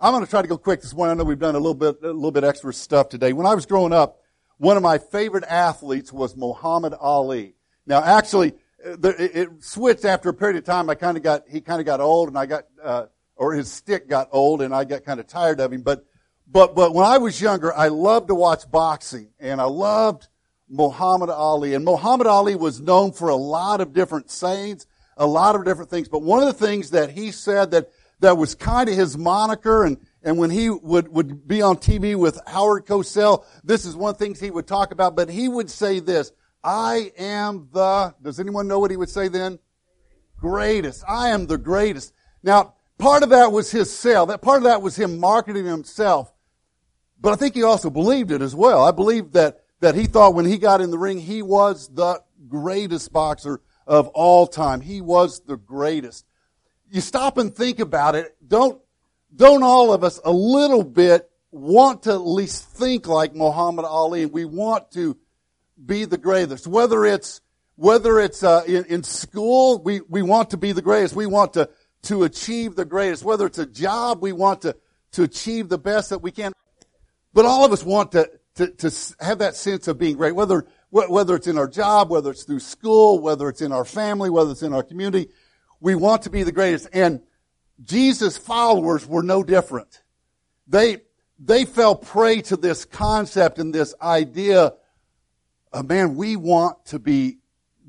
I'm going to try to go quick this morning. I know we've done a little bit, a little bit extra stuff today. When I was growing up, one of my favorite athletes was Muhammad Ali. Now, actually, it switched after a period of time. I kind of got, he kind of got old and I got, uh, or his stick got old and I got kind of tired of him. But, but, but when I was younger, I loved to watch boxing and I loved Muhammad Ali. And Muhammad Ali was known for a lot of different sayings, a lot of different things. But one of the things that he said that that was kind of his moniker and and when he would, would be on TV with Howard Cosell, this is one of the things he would talk about, but he would say this, I am the, does anyone know what he would say then? Greatest. I am the greatest. Now, part of that was his sale. That part of that was him marketing himself. But I think he also believed it as well. I believe that, that he thought when he got in the ring, he was the greatest boxer of all time. He was the greatest you stop and think about it, don't, don't all of us a little bit want to at least think like Muhammad Ali we want to be the greatest. Whether it's, whether it's uh, in, in school, we, we want to be the greatest. We want to, to achieve the greatest. Whether it's a job, we want to, to achieve the best that we can. But all of us want to, to, to have that sense of being great. Whether, whether it's in our job, whether it's through school, whether it's in our family, whether it's in our community, we want to be the greatest. And Jesus' followers were no different. They, they fell prey to this concept and this idea of, man, we want to be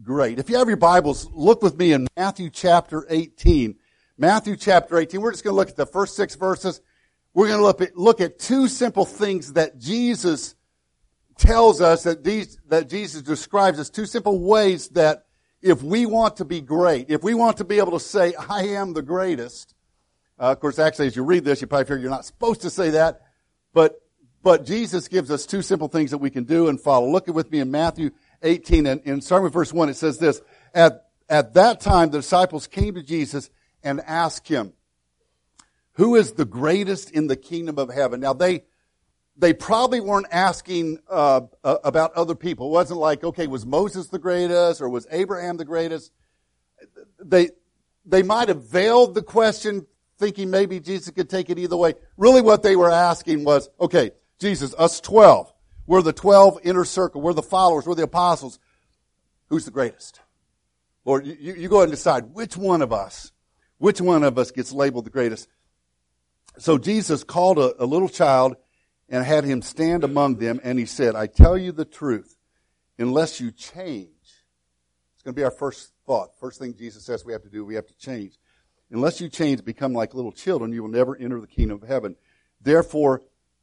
great. If you have your Bibles, look with me in Matthew chapter 18. Matthew chapter 18. We're just going to look at the first six verses. We're going to look at, look at two simple things that Jesus tells us that these, that Jesus describes as two simple ways that if we want to be great, if we want to be able to say, I am the greatest, uh, of course, actually, as you read this, you probably figure you're not supposed to say that, but, but Jesus gives us two simple things that we can do and follow. Look with me in Matthew 18 and, and starting with verse 1, it says this, at, at that time, the disciples came to Jesus and asked him, who is the greatest in the kingdom of heaven? Now they, they probably weren't asking uh, about other people. It wasn't like, okay, was Moses the greatest or was Abraham the greatest? They they might have veiled the question, thinking maybe Jesus could take it either way. Really, what they were asking was, okay, Jesus, us twelve, we're the twelve inner circle, we're the followers, we're the apostles. Who's the greatest? Lord, you, you go ahead and decide which one of us, which one of us gets labeled the greatest. So Jesus called a, a little child and had him stand among them, and he said, I tell you the truth, unless you change, it's going to be our first thought. First thing Jesus says we have to do, we have to change. Unless you change, become like little children, you will never enter the kingdom of heaven. Therefore,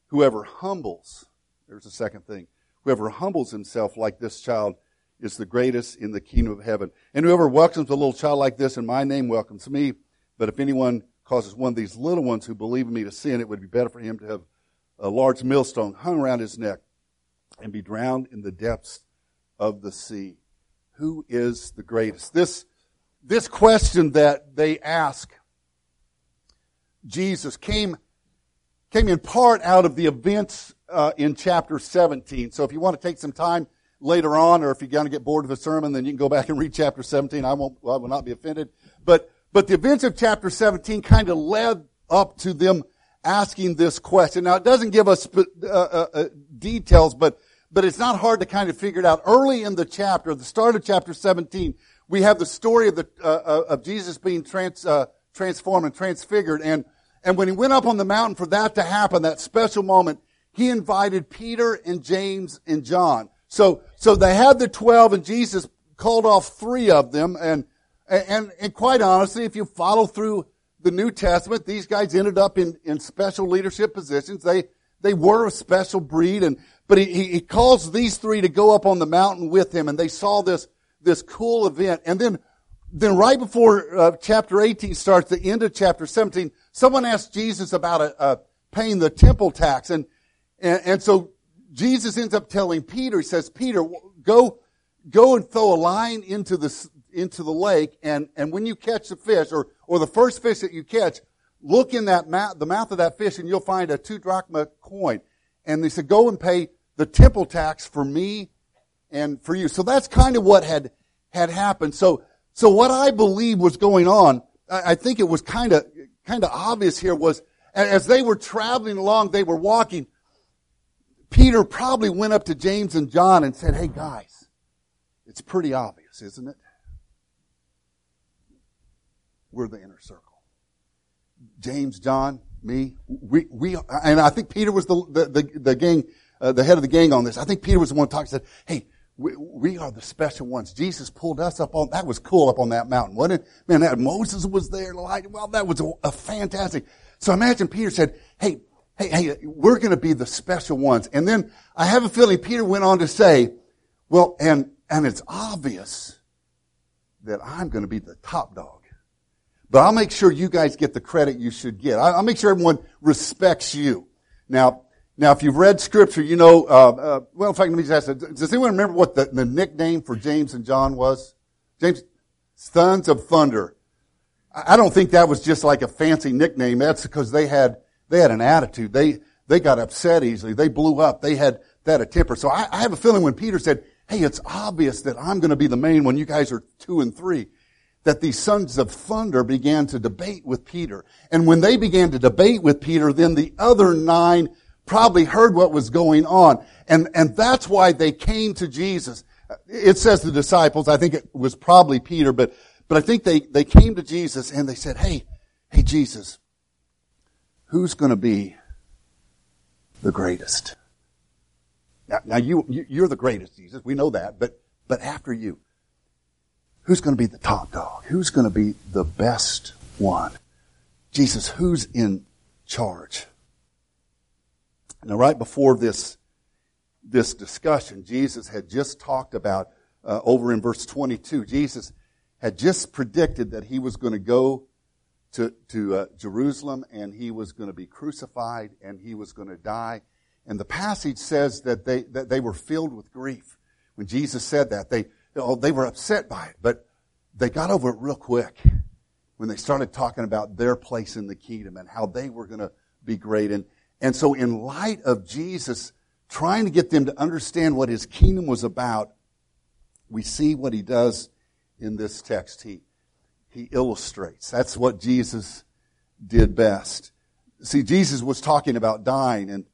whoever humbles, there's the second thing, whoever humbles himself like this child is the greatest in the kingdom of heaven. And whoever welcomes a little child like this in my name welcomes me. But if anyone causes one of these little ones who believe in me to sin, it would be better for him to have a large millstone hung around his neck and be drowned in the depths of the sea. Who is the greatest? This, this question that they ask Jesus came, came in part out of the events uh, in chapter 17. So if you want to take some time later on, or if you're going to get bored of the sermon, then you can go back and read chapter 17. I won't, I will not be offended. But, but the events of chapter 17 kind of led up to them asking this question. Now, it doesn't give us uh, uh, uh, details, but but it's not hard to kind of figure it out. Early in the chapter, the start of chapter 17, we have the story of the uh, uh of Jesus being trans, uh, transformed and transfigured, and and when he went up on the mountain for that to happen, that special moment, he invited Peter and James and John. So so they had the twelve, and Jesus called off three of them, and and and quite honestly, if you follow through the New Testament, these guys ended up in, in special leadership positions. They, they were a special breed and, but he, he calls these three to go up on the mountain with him and they saw this, this cool event. And then, then right before uh, chapter 18 starts, the end of chapter 17, someone asked Jesus about a, a paying the temple tax. And, and, and so Jesus ends up telling Peter, he says, Peter, go, go and throw a line into the, into the lake and, and when you catch the fish or or the first fish that you catch, look in that mouth, the mouth of that fish and you'll find a two drachma coin. And they said, go and pay the temple tax for me and for you. So that's kind of what had, had happened. So, so what I believe was going on, I, I think it was kind of, kind of obvious here was as they were traveling along, they were walking, Peter probably went up to James and John and said, Hey guys, it's pretty obvious, isn't it? We're the inner circle. James, John, me, we, we, and I think Peter was the, the, the, the gang, uh, the head of the gang on this. I think Peter was the one talking, said, hey, we, we, are the special ones. Jesus pulled us up on, that was cool up on that mountain, wasn't it? Man, that Moses was there, like, well, that was a, a fantastic. So imagine Peter said, hey, hey, hey, we're going to be the special ones. And then I have a feeling Peter went on to say, well, and, and it's obvious that I'm going to be the top dog. But I'll make sure you guys get the credit you should get. I'll make sure everyone respects you. Now, now, if you've read scripture, you know, uh, uh, well, in fact, let me just ask, does anyone remember what the, the nickname for James and John was? James, sons of thunder. I don't think that was just like a fancy nickname. That's because they had, they had an attitude. They, they got upset easily. They blew up. They had that a temper. So I, I have a feeling when Peter said, Hey, it's obvious that I'm going to be the main one. You guys are two and three that these sons of thunder began to debate with Peter. And when they began to debate with Peter, then the other nine probably heard what was going on. And, and that's why they came to Jesus. It says the disciples, I think it was probably Peter, but, but I think they, they came to Jesus and they said, hey, hey Jesus, who's going to be the greatest? Now, now you, you're the greatest, Jesus. We know that, but, but after you, Who's going to be the top dog? Who's going to be the best one? Jesus, who's in charge? Now, right before this, this discussion, Jesus had just talked about, uh, over in verse 22, Jesus had just predicted that he was going to go to, to uh, Jerusalem and he was going to be crucified and he was going to die. And the passage says that they, that they were filled with grief. When Jesus said that, they, oh, they were upset by it, but they got over it real quick when they started talking about their place in the kingdom and how they were going to be great. And, and so in light of Jesus trying to get them to understand what his kingdom was about, we see what he does in this text. He, he illustrates. That's what Jesus did best. See, Jesus was talking about dying and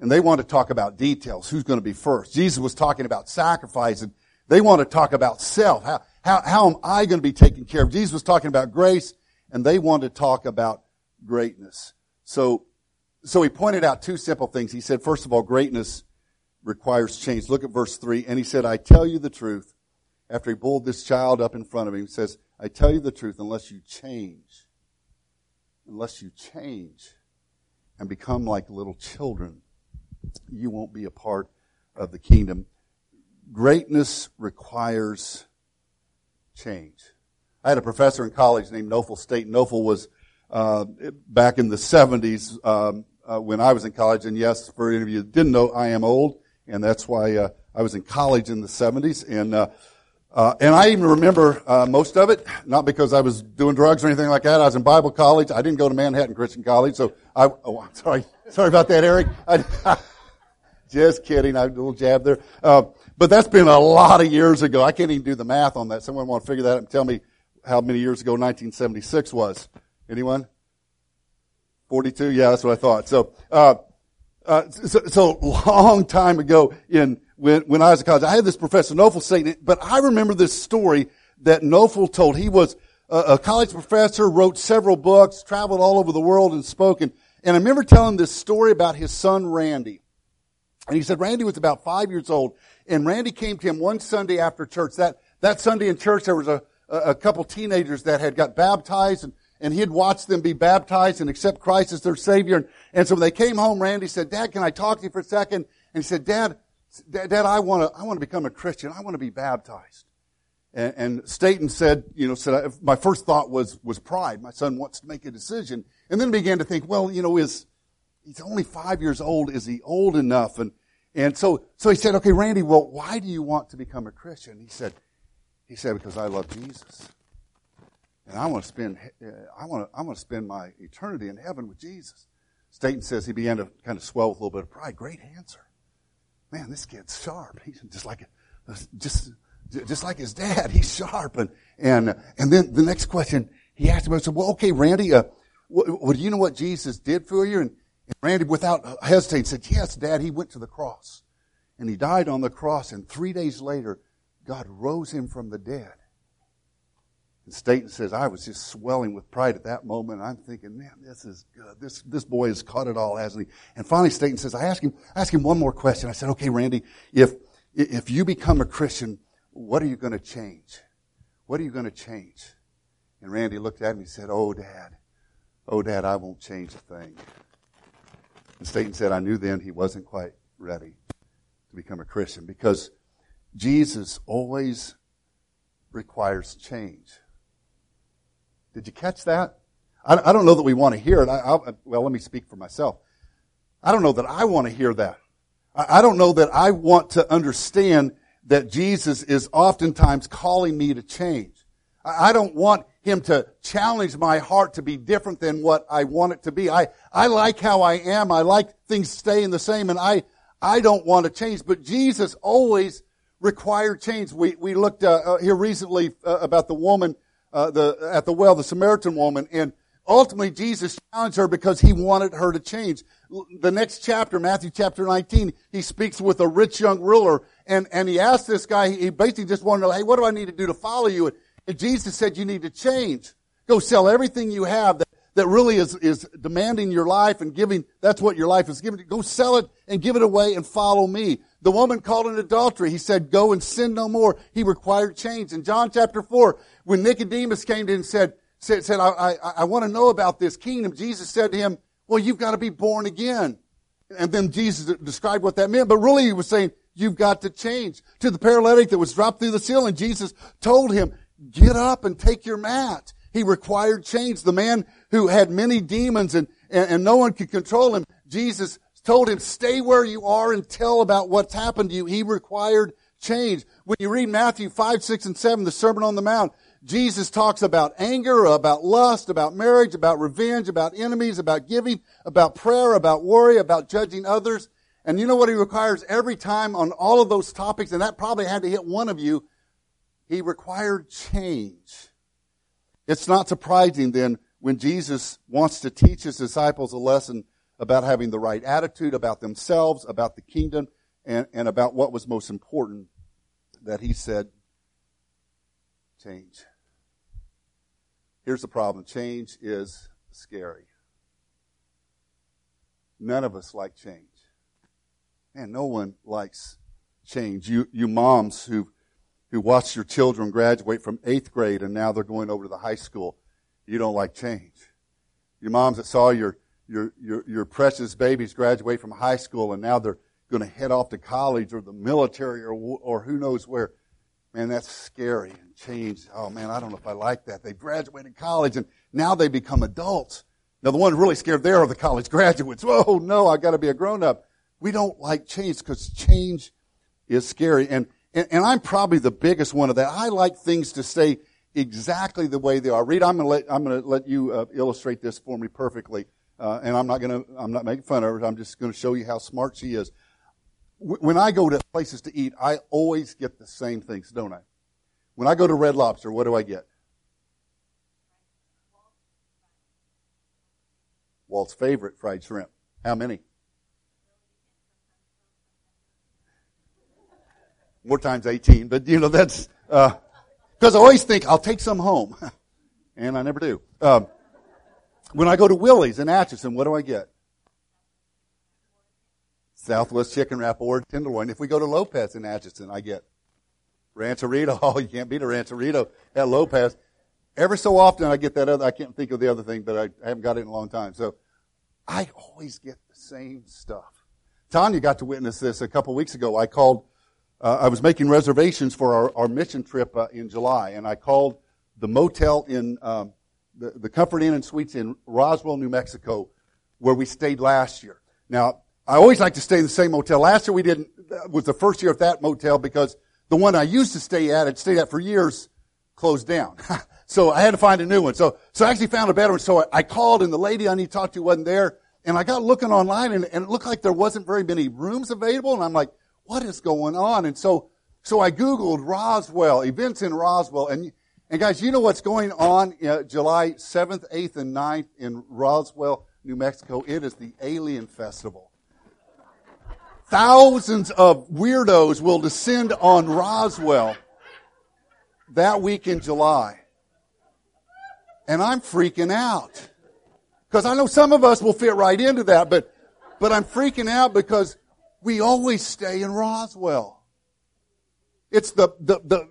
and they want to talk about details. Who's going to be first? Jesus was talking about sacrifice and they want to talk about self. How, how, how am I going to be taken care of? Jesus was talking about grace, and they want to talk about greatness. So, so he pointed out two simple things. He said, first of all, greatness requires change. Look at verse 3. And he said, I tell you the truth. After he pulled this child up in front of him, he says, I tell you the truth, unless you change, unless you change and become like little children, you won't be a part of the kingdom greatness requires change. I had a professor in college named Knofel Staton. Knofel was uh, back in the 70s um, uh, when I was in college. And yes, for any of you that didn't know, I am old, and that's why uh, I was in college in the 70s. And uh, uh, and I even remember uh, most of it, not because I was doing drugs or anything like that. I was in Bible college. I didn't go to Manhattan Christian College, so I. Oh, I'm sorry, sorry about that, Eric. I, just kidding. I a little jab there. But that's been a lot of years ago. I can't even do the math on that. Someone want to figure that out and tell me how many years ago 1976 was? Anyone? 42? Yeah, that's what I thought. So, uh, uh, so, so long time ago in, when, when I was in college, I had this professor, Knofel, saying but I remember this story that Knofel told. He was a, a college professor, wrote several books, traveled all over the world and spoke. And, and I remember telling this story about his son, Randy. And he said Randy was about five years old and Randy came to him one Sunday after church. That, that Sunday in church, there was a, a couple teenagers that had got baptized and, and he had watched them be baptized and accept Christ as their Savior. And, and so when they came home, Randy said, Dad, can I talk to you for a second? And he said, Dad, Dad, I want to, I want to become a Christian. I want to be baptized. And, and Staton said, you know, said, my first thought was, was pride. My son wants to make a decision. And then began to think, well, you know, is, he's only five years old. Is he old enough? And, and so, so he said, okay, Randy, well, why do you want to become a Christian? He said, he said, because I love Jesus. And I want to spend, I want to, I want to spend my eternity in heaven with Jesus. Staton says he began to kind of swell with a little bit of pride. Great answer. Man, this kid's sharp. He's just like, just, just like his dad. He's sharp. And, and, and then the next question he asked him, I said, well, okay, Randy, uh, well, do you know what Jesus did for you? And, and Randy, without uh, hesitating, said, yes, Dad, he went to the cross. And he died on the cross. And three days later, God rose him from the dead. And Staton says, I was just swelling with pride at that moment. I'm thinking, man, this is good. This, this boy has caught it all, hasn't he? And finally Staton says, I asked him, I asked him one more question. I said, okay, Randy, if, if you become a Christian, what are you going to change? What are you going to change? And Randy looked at me and said, oh, dad, oh, dad, I won't change a thing. And Staton said, I knew then he wasn't quite ready to become a Christian because Jesus always requires change. Did you catch that? I, I don't know that we want to hear it. I, I, well, let me speak for myself. I don't know that I want to hear that. I, don't know that I want to understand that Jesus is oftentimes calling me to change. I don't want him to challenge my heart to be different than what I want it to be. I, I like how I am. I like things staying the same and I, I don't want to change. But Jesus always required change. We, we looked uh, uh, here recently uh, about the woman uh, the, at the well, the Samaritan woman, and ultimately Jesus challenged her because he wanted her to change. The next chapter, Matthew chapter 19, he speaks with a rich young ruler, and, and he asked this guy, he basically just wanted to hey, what do I need to do to follow you? And Jesus said, you need to change. Go sell everything you have that, that really is, is demanding your life and giving, that's what your life is giving. Go sell it and give it away and follow me. The woman called an adultery. He said, go and sin no more. He required change. In John chapter 4, when Nicodemus came to him and said, said, said I, I, I want to know about this kingdom, Jesus said to him, well, you've got to be born again. And then Jesus described what that meant. But really he was saying, you've got to change. To the paralytic that was dropped through the ceiling, Jesus told him, get up and take your mat. He required change. The man who had many demons and, and, and no one could control him, Jesus told him, stay where you are and tell about what's happened to you. He required change. When you read Matthew 5, 6, and 7, the Sermon on the Mount, Jesus talks about anger, about lust, about marriage, about revenge, about enemies, about giving, about prayer, about worry, about judging others. And you know what he requires every time on all of those topics, and that probably had to hit one of you. He required change. It's not surprising then when Jesus wants to teach his disciples a lesson about having the right attitude about themselves, about the kingdom, and, and about what was most important that he said, change. Here's the problem. Change is scary. None of us like change. Man, no one likes change. You, you moms who, who watched your children graduate from eighth grade and now they're going over to the high school, you don't like change. Your moms that saw your your, your, your precious babies graduate from high school and now they're going to head off to college or the military or, or who knows where. Man, that's scary and change. Oh man, I don't know if I like that. They graduated college and now they become adults. Now the ones really scared there are the college graduates. Oh no, I got to be a grown up. We don't like change because change is scary. And, and, and I'm probably the biggest one of that. I like things to stay exactly the way they are. Read, I'm going to let, you uh, illustrate this for me perfectly. Uh, and I'm not going to, I'm not making fun of her. I'm just going to show you how smart she is. when I go to places to eat, I always get the same things, don't I? When I go to Red Lobster, what do I get? Walt's favorite fried shrimp. How many? More times 18, but you know, that's, uh, cause I always think I'll take some home. and I never do. Um, when I go to Willie's in Atchison, what do I get? Southwest chicken wrap or tenderloin. If we go to Lopez in Atchison, I get rancherito. Oh, you can't beat a rancherito at Lopez. Every so often I get that other, I can't think of the other thing, but I, I haven't got it in a long time. So I always get the same stuff. Tanya got to witness this a couple weeks ago. I called, uh, I was making reservations for our, our mission trip uh, in July, and I called the motel in um, the, the Comfort Inn and Suites in Roswell, New Mexico, where we stayed last year. Now, I always like to stay in the same motel. Last year we didn't, was the first year at that motel because the one I used to stay at, I'd stayed at for years, closed down. so I had to find a new one. So, so I actually found a better one. So I, I called and the lady I need to talk to wasn't there. And I got looking online and, and it looked like there wasn't very many rooms available. And I'm like, what is going on? And so, so I Googled Roswell, events in Roswell, and And guys, you know what's going on July 7th, 8th, and 9th in Roswell, New Mexico? It is the Alien Festival. Thousands of weirdos will descend on Roswell that week in July. And I'm freaking out. Because I know some of us will fit right into that, but, but I'm freaking out because we always stay in Roswell. It's the, the, the,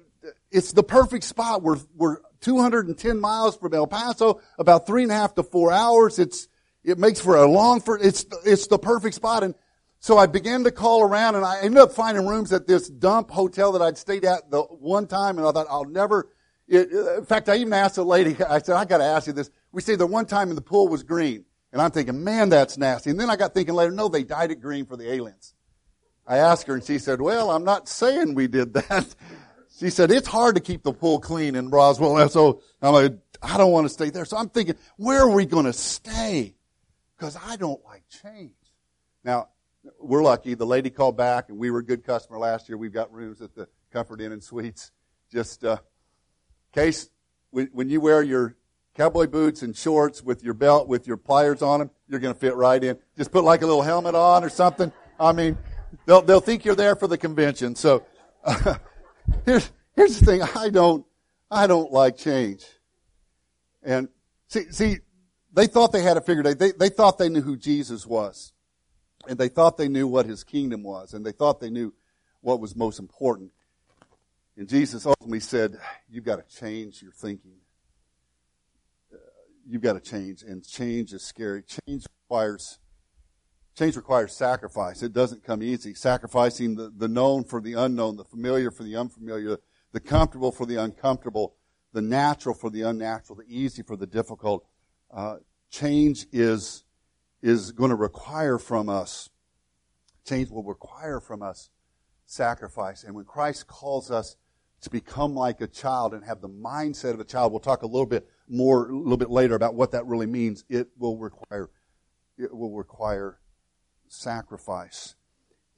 it's the perfect spot. We're, we're 210 miles from El Paso, about three and a half to four hours. It's, it makes for a long, for, it's, it's the perfect spot. And so I began to call around and I ended up finding rooms at this dump hotel that I'd stayed at the one time and I thought I'll never, it, in fact, I even asked a lady, I said, I gotta ask you this. We stayed the one time and the pool was green. And I'm thinking, man, that's nasty. And then I got thinking later, no, they dyed it green for the aliens. I asked her and she said, well, I'm not saying we did that. She said, it's hard to keep the pool clean in Roswell. And so I'm like, I don't want to stay there. So I'm thinking, where are we going to stay? Because I don't like change. Now, we're lucky. The lady called back and we were a good customer last year. We've got rooms at the Comfort Inn and Suites. Just, uh, case, when you wear your cowboy boots and shorts with your belt, with your pliers on them, you're going to fit right in. Just put like a little helmet on or something. I mean, they'll, they'll think you're there for the convention. So, uh, Here's, here's the thing. I don't, I don't like change. And see, see, they thought they had it figured out. They, they thought they knew who Jesus was. And they thought they knew what his kingdom was. And they thought they knew what was most important. And Jesus ultimately said, you've got to change your thinking. Uh, you've got to change. And change is scary. Change requires Change requires sacrifice. It doesn't come easy. Sacrificing the, the known for the unknown, the familiar for the unfamiliar, the comfortable for the uncomfortable, the natural for the unnatural, the easy for the difficult. Uh, change is, is going to require from us, change will require from us sacrifice. And when Christ calls us to become like a child and have the mindset of a child, we'll talk a little bit more, a little bit later about what that really means. It will require, it will require sacrifice.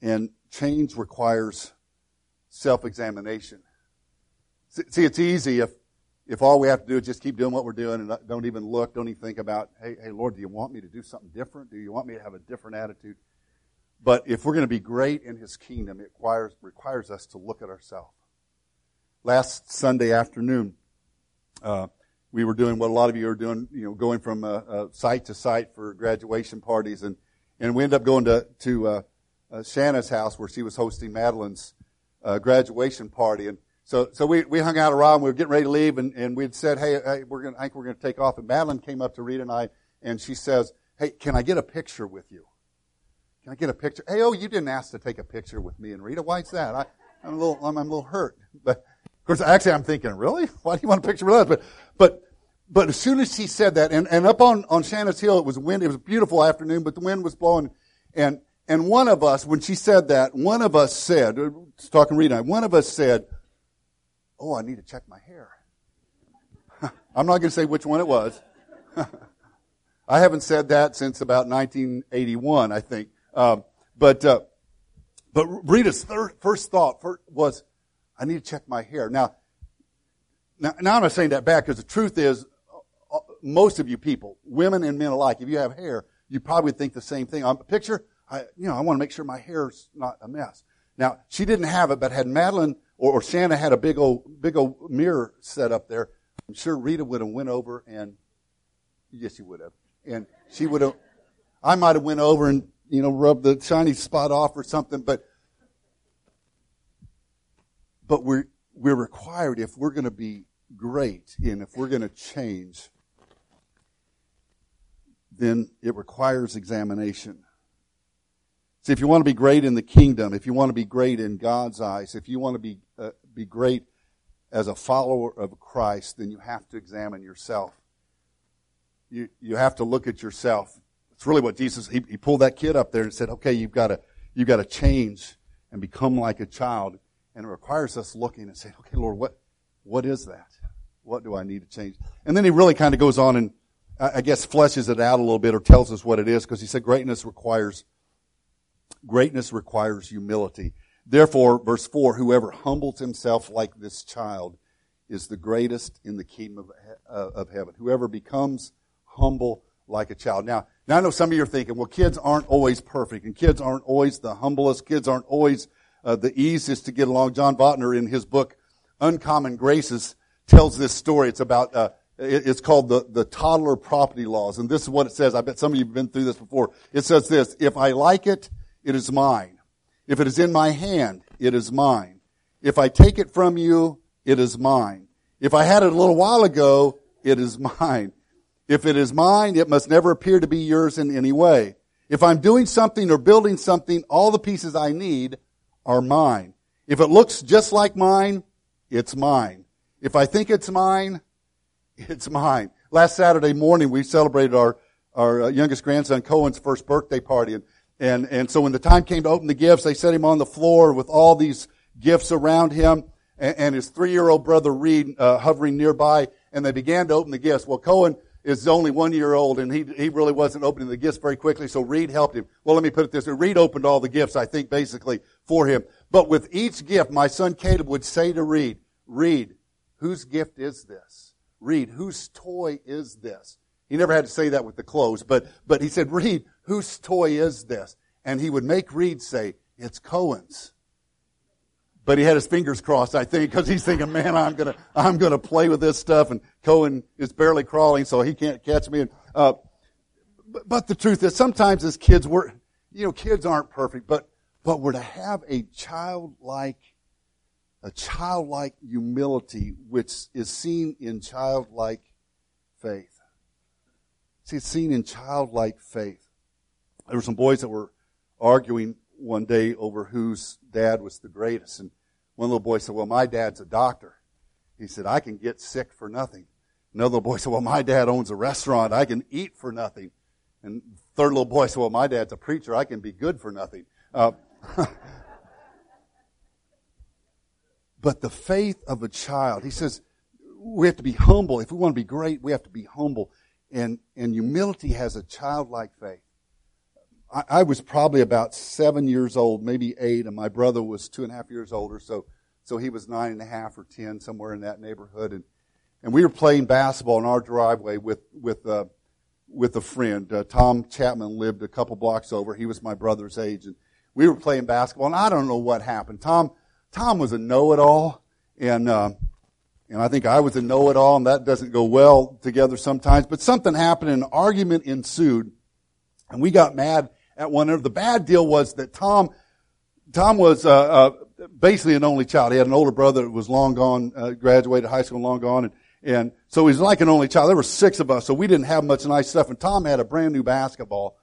And change requires self-examination. See, it's easy if, if all we have to do is just keep doing what we're doing and don't even look, don't even think about, hey, hey, Lord, do you want me to do something different? Do you want me to have a different attitude? But if we're going to be great in His kingdom, it requires, requires us to look at ourselves. Last Sunday afternoon, uh, we were doing what a lot of you are doing, you know, going from uh, uh, site to site for graduation parties. And and we ended up going to, to uh, uh, Shanna's house where she was hosting Madeline's uh, graduation party. And so, so we, we hung out around. We were getting ready to leave, and, and we'd said, hey, hey we're gonna, I think we're to take off. And Madeline came up to Rita and I, and she says, hey, can I get a picture with you? Can I get a picture? Hey, oh, you didn't ask to take a picture with me and Rita. Why's that? I, I'm a little, I'm, I'm a little hurt. But of course, actually, I'm thinking, really? Why do you want a picture with us? But, but but as soon as he said that, and, and up on, on Shanna's Hill, it was wind, it was a beautiful afternoon, but the wind was blowing. And, and one of us, when she said that, one of us said, talking Rita, one of us said, Oh, I need to check my hair. I'm not going to say which one it was. I haven't said that since about 1981, I think. Um, but, uh, but Rita's first thought was, I need to check my hair. Now, now, now I'm not saying that back because the truth is, most of you people, women and men alike, if you have hair, you probably think the same thing. On a picture, I, you know, I want to make sure my hair's not a mess. Now, she didn't have it, but had Madeline or, or had a big old, big old mirror set up there, I'm sure Rita would have went over and, yes, she would have. And she would have, I might have went over and, you know, rubbed the shiny spot off or something, but, but we're, we're required if we're going to be great and if we're going to change, then it requires examination. See, if you want to be great in the kingdom, if you want to be great in God's eyes, if you want to be, uh, be great as a follower of Christ, then you have to examine yourself. You, you have to look at yourself. It's really what Jesus, he, he pulled that kid up there and said, okay, you've got to, you've got to change and become like a child. And it requires us looking and saying, okay, Lord, what, what is that? What do I need to change? And then he really kind of goes on and I guess fleshes it out a little bit or tells us what it is because he said greatness requires greatness requires humility. Therefore, verse 4, whoever humbles himself like this child is the greatest in the kingdom of, uh, of heaven. Whoever becomes humble like a child. Now, now I know some of you are thinking, well, kids aren't always perfect, and kids aren't always the humblest. Kids aren't always uh, the easiest to get along. John Botner, in his book Uncommon Graces, tells this story. It's about uh, it's called the, the toddler property laws. And this is what it says. I bet some of you have been through this before. It says this, if I like it, it is mine. If it is in my hand, it is mine. If I take it from you, it is mine. If I had it a little while ago, it is mine. If it is mine, it must never appear to be yours in any way. If I'm doing something or building something, all the pieces I need are mine. If it looks just like mine, it's mine. If I think it's mine, it's mine. Last Saturday morning, we celebrated our, our uh, youngest grandson Cohen's first birthday party. And, and, and so when the time came to open the gifts, they set him on the floor with all these gifts around him and, and his three-year-old brother Reed uh, hovering nearby. And they began to open the gifts. Well, Cohen is only one year old and he, he really wasn't opening the gifts very quickly. So Reed helped him. Well, let me put it this way. Reed opened all the gifts, I think, basically for him. But with each gift, my son Caleb would say to Reed, Reed, whose gift is this? Reed, whose toy is this? He never had to say that with the clothes, but, but he said, Reed, whose toy is this? And he would make Reed say, it's Cohen's. But he had his fingers crossed, I think, because he's thinking, man, I'm gonna, I'm gonna play with this stuff, and Cohen is barely crawling, so he can't catch me. And, uh, but, but the truth is, sometimes as kids, we're, you know, kids aren't perfect, but, but we're to have a childlike a childlike humility which is seen in childlike faith. See, it's seen in childlike faith. There were some boys that were arguing one day over whose dad was the greatest. And one little boy said, Well, my dad's a doctor. He said, I can get sick for nothing. Another little boy said, Well, my dad owns a restaurant. I can eat for nothing. And third little boy said, Well, my dad's a preacher. I can be good for nothing. Uh, but the faith of a child. He says we have to be humble. If we want to be great, we have to be humble. And, and humility has a childlike faith. I, I was probably about seven years old, maybe eight, and my brother was two and a half years older, so, so he was nine and a half or ten, somewhere in that neighborhood. And, and we were playing basketball in our driveway with, with, uh, with a friend. Uh, Tom Chapman lived a couple blocks over. He was my brother's age. And we were playing basketball, and I don't know what happened. Tom, Tom was a know-it-all, and uh, and I think I was a know-it-all, and that doesn't go well together sometimes. But something happened, and an argument ensued, and we got mad at one another. The bad deal was that Tom, Tom was uh, uh, basically an only child. He had an older brother that was long gone, uh, graduated high school, long gone, and and so he's like an only child. There were six of us, so we didn't have much nice stuff. And Tom had a brand new basketball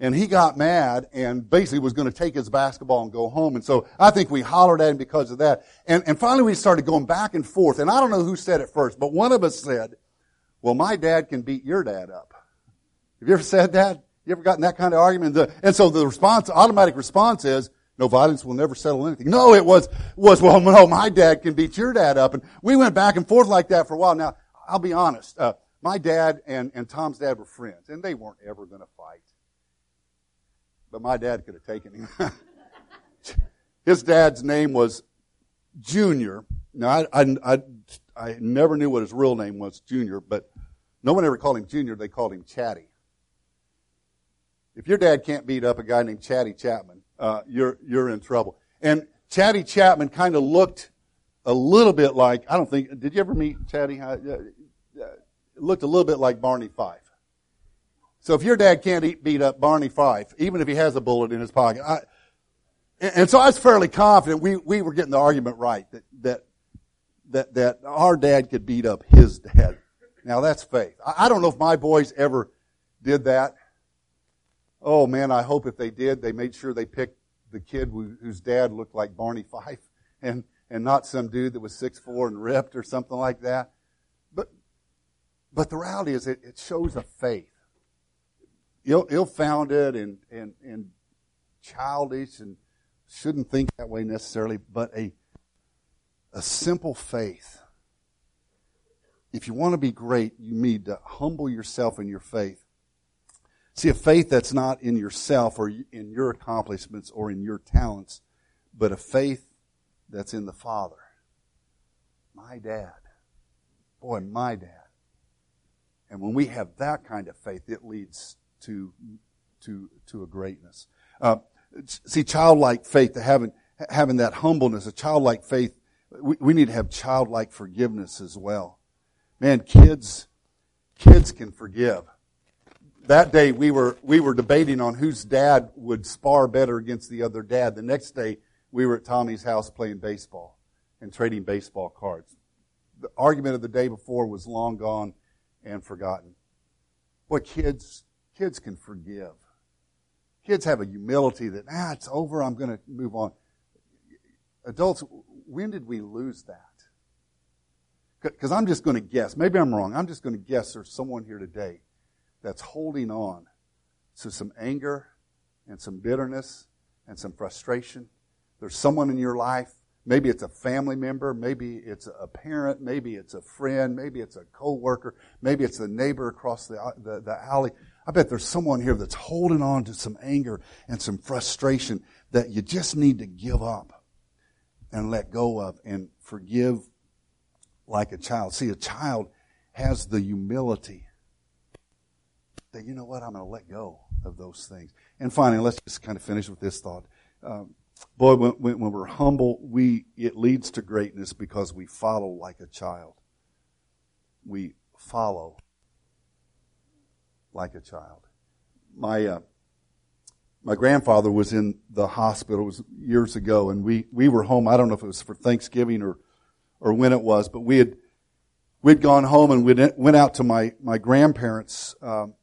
and he got mad and basically was going to take his basketball and go home. And so I think we hollered at him because of that. And, and finally we started going back and forth. And I don't know who said it first, but one of us said, well, my dad can beat your dad up. Have you ever said that? You ever gotten that kind of argument? And so the response, automatic response is, no violence will never settle anything. No, it was, was, well, no, my dad can beat your dad up. And we went back and forth like that for a while. Now, I'll be honest. Uh, my dad and, and Tom's dad were friends, and they weren't ever going to fight but my dad could have taken him. his dad's name was Junior. Now, I, I, I, I, never knew what his real name was, Junior, but no one ever called him Junior. They called him Chatty. If your dad can't beat up a guy named Chatty Chapman, uh, you're, you're in trouble. And Chatty Chapman kind of looked a little bit like, I don't think, did you ever meet Chatty? Uh, uh, looked a little bit like Barney Fife. So if your dad can't eat, beat up Barney Fife, even if he has a bullet in his pocket, I, and so I was fairly confident we, we were getting the argument right that, that, that, that our dad could beat up his dad. Now that's faith. I, I don't know if my boys ever did that. Oh man, I hope if they did, they made sure they picked the kid who, whose dad looked like Barney Fife and, and not some dude that was six four and ripped or something like that. But, but the reality is it, it shows a faith ill, ill-founded and, and, and childish and shouldn't think that way necessarily, but a, a simple faith. If you want to be great, you need to humble yourself in your faith. See, a faith that's not in yourself or in your accomplishments or in your talents, but a faith that's in the Father. My dad. boy, my dad. And when we have that kind of faith, it leads to, to, to a greatness. Uh, see, childlike faith, having, having that humbleness, a childlike faith, we, we need to have childlike forgiveness as well. Man, kids, kids can forgive. That day we were, we were debating on whose dad would spar better against the other dad. The next day we were at Tommy's house playing baseball and trading baseball cards. The argument of the day before was long gone and forgotten. Boy, kids, kids can forgive. Kids have a humility that, ah, it's over, I'm going to move on. Adults, when did we lose that? Because I'm just going to guess. Maybe I'm wrong. I'm just going to guess there's someone here today that's holding on to some anger and some bitterness and some frustration. There's someone in your life Maybe it's a family member, maybe it's a parent, maybe it's a friend, maybe it's a coworker, maybe it's the neighbor across the, the, the, alley. I bet there's someone here that's holding on to some anger and some frustration that you just need to give up and let go of and forgive like a child. See, a child has the humility that, you know what, I'm going to let go of those things. And finally, let's just kind of finish with this thought. Um, boy, when, when, when we're humble, we, it leads to greatness because we follow like a child. We follow like a child. My, uh, my grandfather was in the hospital. Years ago, and we, we were home. I don't know if it was for Thanksgiving or, or when it was, but we had, we'd gone home and we went out to my, my grandparents, um,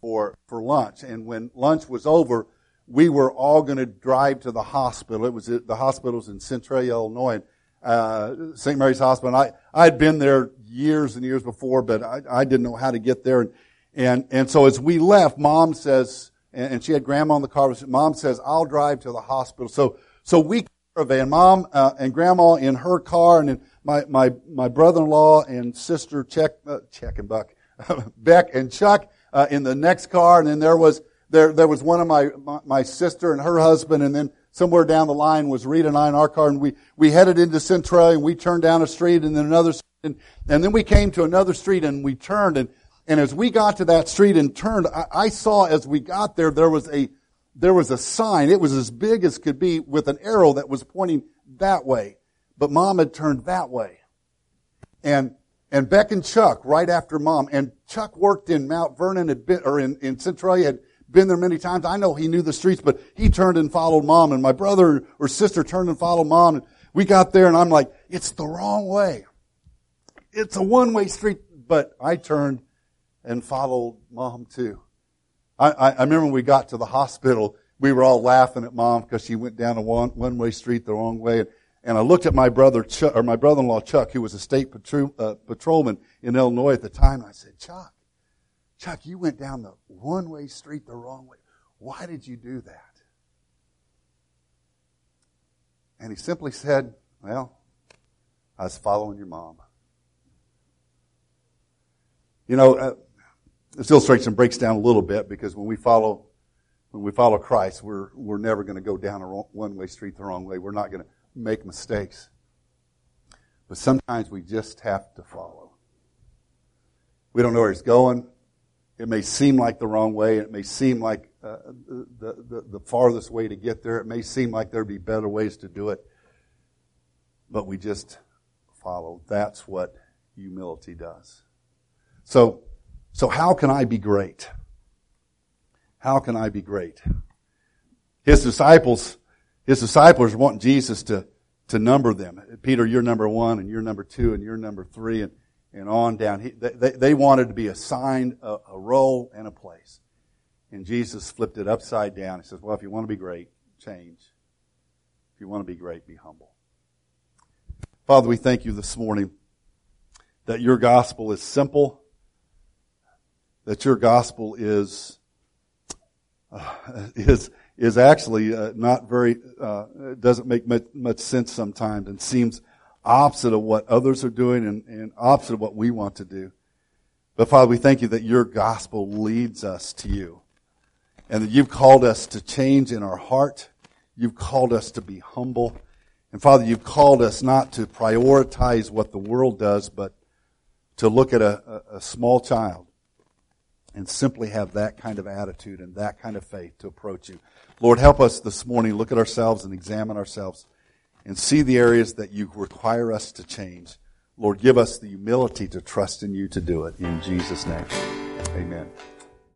for, for lunch. And when lunch was over, we were all going to drive to the hospital. It was the hospitals in Centralia, Illinois, uh, St. Mary's Hospital. I I had been there years and years before, but I, I didn't know how to get there. And and and so as we left, Mom says, and, she had Grandma in the car. Mom says, "I'll drive to the hospital." So so we caravan, Mom uh, and Grandma in her car, and then my my my brother-in-law and sister Check uh, Check and Buck, Beck and Chuck uh, in the next car, and then there was there, there was one of my, my, my sister and her husband, and then somewhere down the line was Rita and I in our car, and we, we headed into Centralia, and we turned down a street, and then another street, and, and then we came to another street, and we turned, and, and as we got to that street and turned, I, I saw as we got there, there was a, there was a sign. It was as big as could be with an arrow that was pointing that way. But mom had turned that way. And, and Beck and Chuck right after mom. And Chuck worked in Mount Vernon, had been, or in, in Centralia, had, been there many times. I know he knew the streets, but he turned and followed mom and my brother or sister turned and followed mom and we got there and I'm like, it's the wrong way. It's a one-way street, but I turned and followed mom too. I, I, I remember when we got to the hospital, we were all laughing at mom because she went down a one, one-way street the wrong way. And, and I looked at my brother, Chuck, or my brother-in-law Chuck, who was a state patrol, uh, patrolman in Illinois at the time. And I said, Chuck, Chuck, you went down the one way street the wrong way. Why did you do that? And he simply said, Well, I was following your mom. You know, uh, this illustration breaks down a little bit because when we follow when we follow Christ, we're we're never going to go down a one way street the wrong way. We're not going to make mistakes. But sometimes we just have to follow. We don't know where he's going. It may seem like the wrong way. It may seem like uh, the, the, the farthest way to get there. It may seem like there'd be better ways to do it. But we just follow. That's what humility does. So, so how can I be great? How can I be great? His disciples, his disciples want Jesus to, to number them. Peter, you're number one, and you're number two, and you're number three, and and on down. He, they, they wanted to be assigned a, a role and a place. And Jesus flipped it upside down. He says, well, if you want to be great, change. If you want to be great, be humble. Father, we thank you this morning that your gospel is simple, that your gospel is, uh, is, is actually uh, not very, uh, doesn't make much, much sense sometimes and seems opposite of what others are doing and, and opposite of what we want to do. But Father, we thank you that your gospel leads us to you and that you've called us to change in our heart. You've called us to be humble. And Father, you've called us not to prioritize what the world does, but to look at a, a, a small child and simply have that kind of attitude and that kind of faith to approach you. Lord, help us this morning look at ourselves and examine ourselves and see the areas that you require us to change. Lord, give us the humility to trust in you to do it. In Jesus' name, amen.